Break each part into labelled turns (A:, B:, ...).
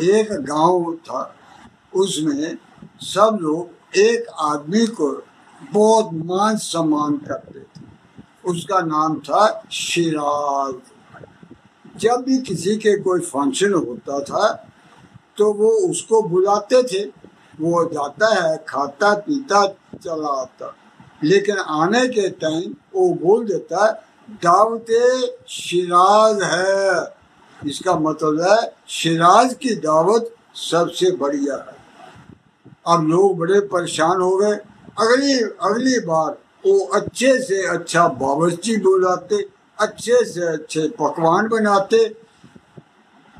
A: एक गाँव था। उसमें सब लोग एक आदमी को बहुत मान सम्मान करते थे। उसका नाम था शिराज। जब भी किसी के कोई फ़ंक्शन होता था तो वो उसको बुलाते थे। वो जाता है, खाता, पीता चला आता लेकिन आने के टाइम वो बोल देता दावते शिराज है। इसका मतलब है, शिराज की दावत सबसे बढ़िया है। अब लोग बड़े परेशान हो गए। अगली अगली बार वो अच्छे से अच्छा बावर्ची बुलाते, अच्छे से अच्छे पकवान बनाते।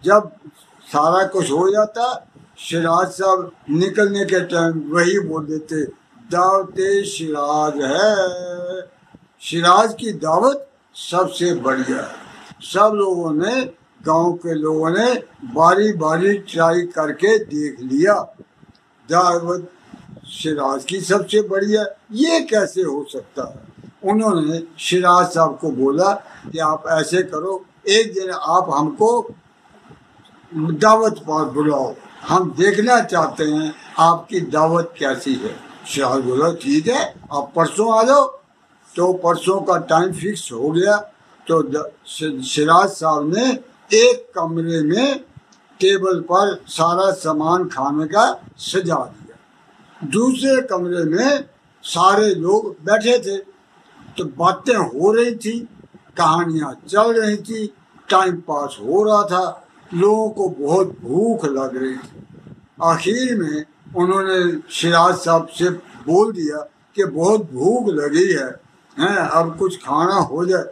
A: जब सारा कुछ हो जाता, शिराज साहब निकलने के टाइम वही बोल देते, दावते शिराज है। शिराज की दावत सबसे बढ़िया है। सब लोगों ने गाँव के लोगों ने बारी बारी ट्राई करके देख लिया। दावत शिराज की सबसे बढ़िया ये कैसे हो सकता है? उन्होंने शिराज साहब को बोला कि आप ऐसे करो, एक दिन आप हमको दावत पर बुलाओ। हम देखना चाहते हैं आपकी दावत कैसी है। शिराज बोला, ठीक है, आप परसों आ जाओ। तो परसों का टाइम फिक्स हो गया। तो शिराज साहब ने एक कमरे में टेबल पर सारा सामान खाने का सजा दिया। दूसरे कमरे में सारे लोग बैठे थे। तो बातें हो रही थी, कहानियाँ चल रही थी, टाइम पास हो रहा था, लोगों को बहुत भूख लग रही थी। आखिर में उन्होंने सिराज साहब से बोल दिया कि बहुत भूख लगी है, हैं, अब कुछ खाना हो जाए।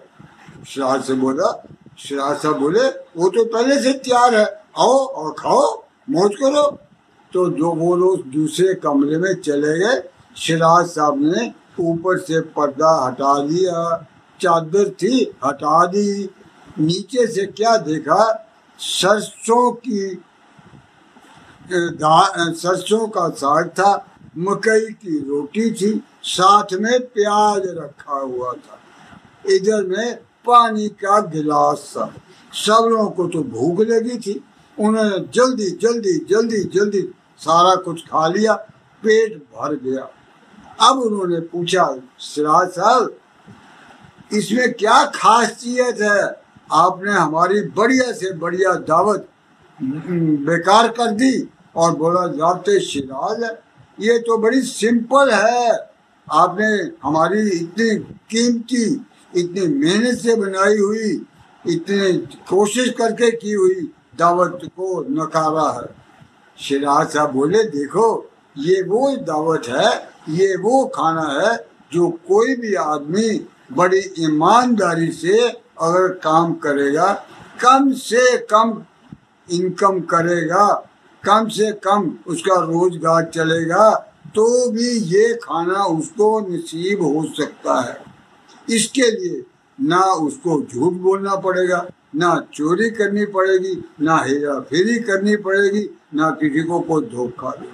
A: सिराज से बोला साहब बोले, वो तो पहले से तैयार है। आओ और खाओ, मौज करो। तो जो वो लोग दूसरे कमरे में चले गए। सिराज साहब ने ऊपर से पर्दा हटा दिया, चादर थी, हटा दी। नीचे से क्या देखा? सरसों की सरसों का साग था, मकई की रोटी थी, साथ में प्याज रखा हुआ था। इधर में पानी का गिलास। था सब लोगों को तो भूख लगी थी। उन्होंने जल्दी जल्दी जल्दी जल्दी सारा कुछ खा लिया, पेट भर गया। अब उन्होंने पूछा, सिराज साहब, इसमें क्या खास चीज़ है? आपने हमारी बढ़िया से बढ़िया दावत बेकार कर दी। और बोला, जाते सिराज है ये तो बड़ी सिंपल है। आपने हमारी इतनी कीमती इतनी मेहनत से बनाई हुई, इतने कोशिश करके की हुई दावत को नकारा है। शिराज साहब बोले, देखो, ये वो दावत है, ये वो खाना है जो कोई भी आदमी बड़ी ईमानदारी से अगर काम करेगा, कम से कम इनकम करेगा, कम से कम उसका रोज़गार चलेगा तो भी ये खाना उसको नसीब हो सकता है। इसके लिए ना उसको झूठ बोलना पड़ेगा, ना चोरी करनी पड़ेगी, ना हेरा फेरी करनी पड़ेगी, ना किसी को कोई धोखा दे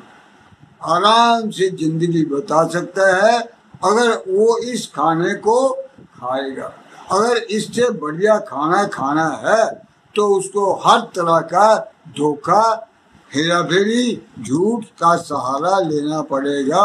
A: आराम से ज़िंदगी बता सकता है, अगर वो इस खाने को खाएगा। अगर इससे बढ़िया खाना खाना है तो उसको हर तरह का धोखा हेरा फेरी झूठ का सहारा लेना पड़ेगा।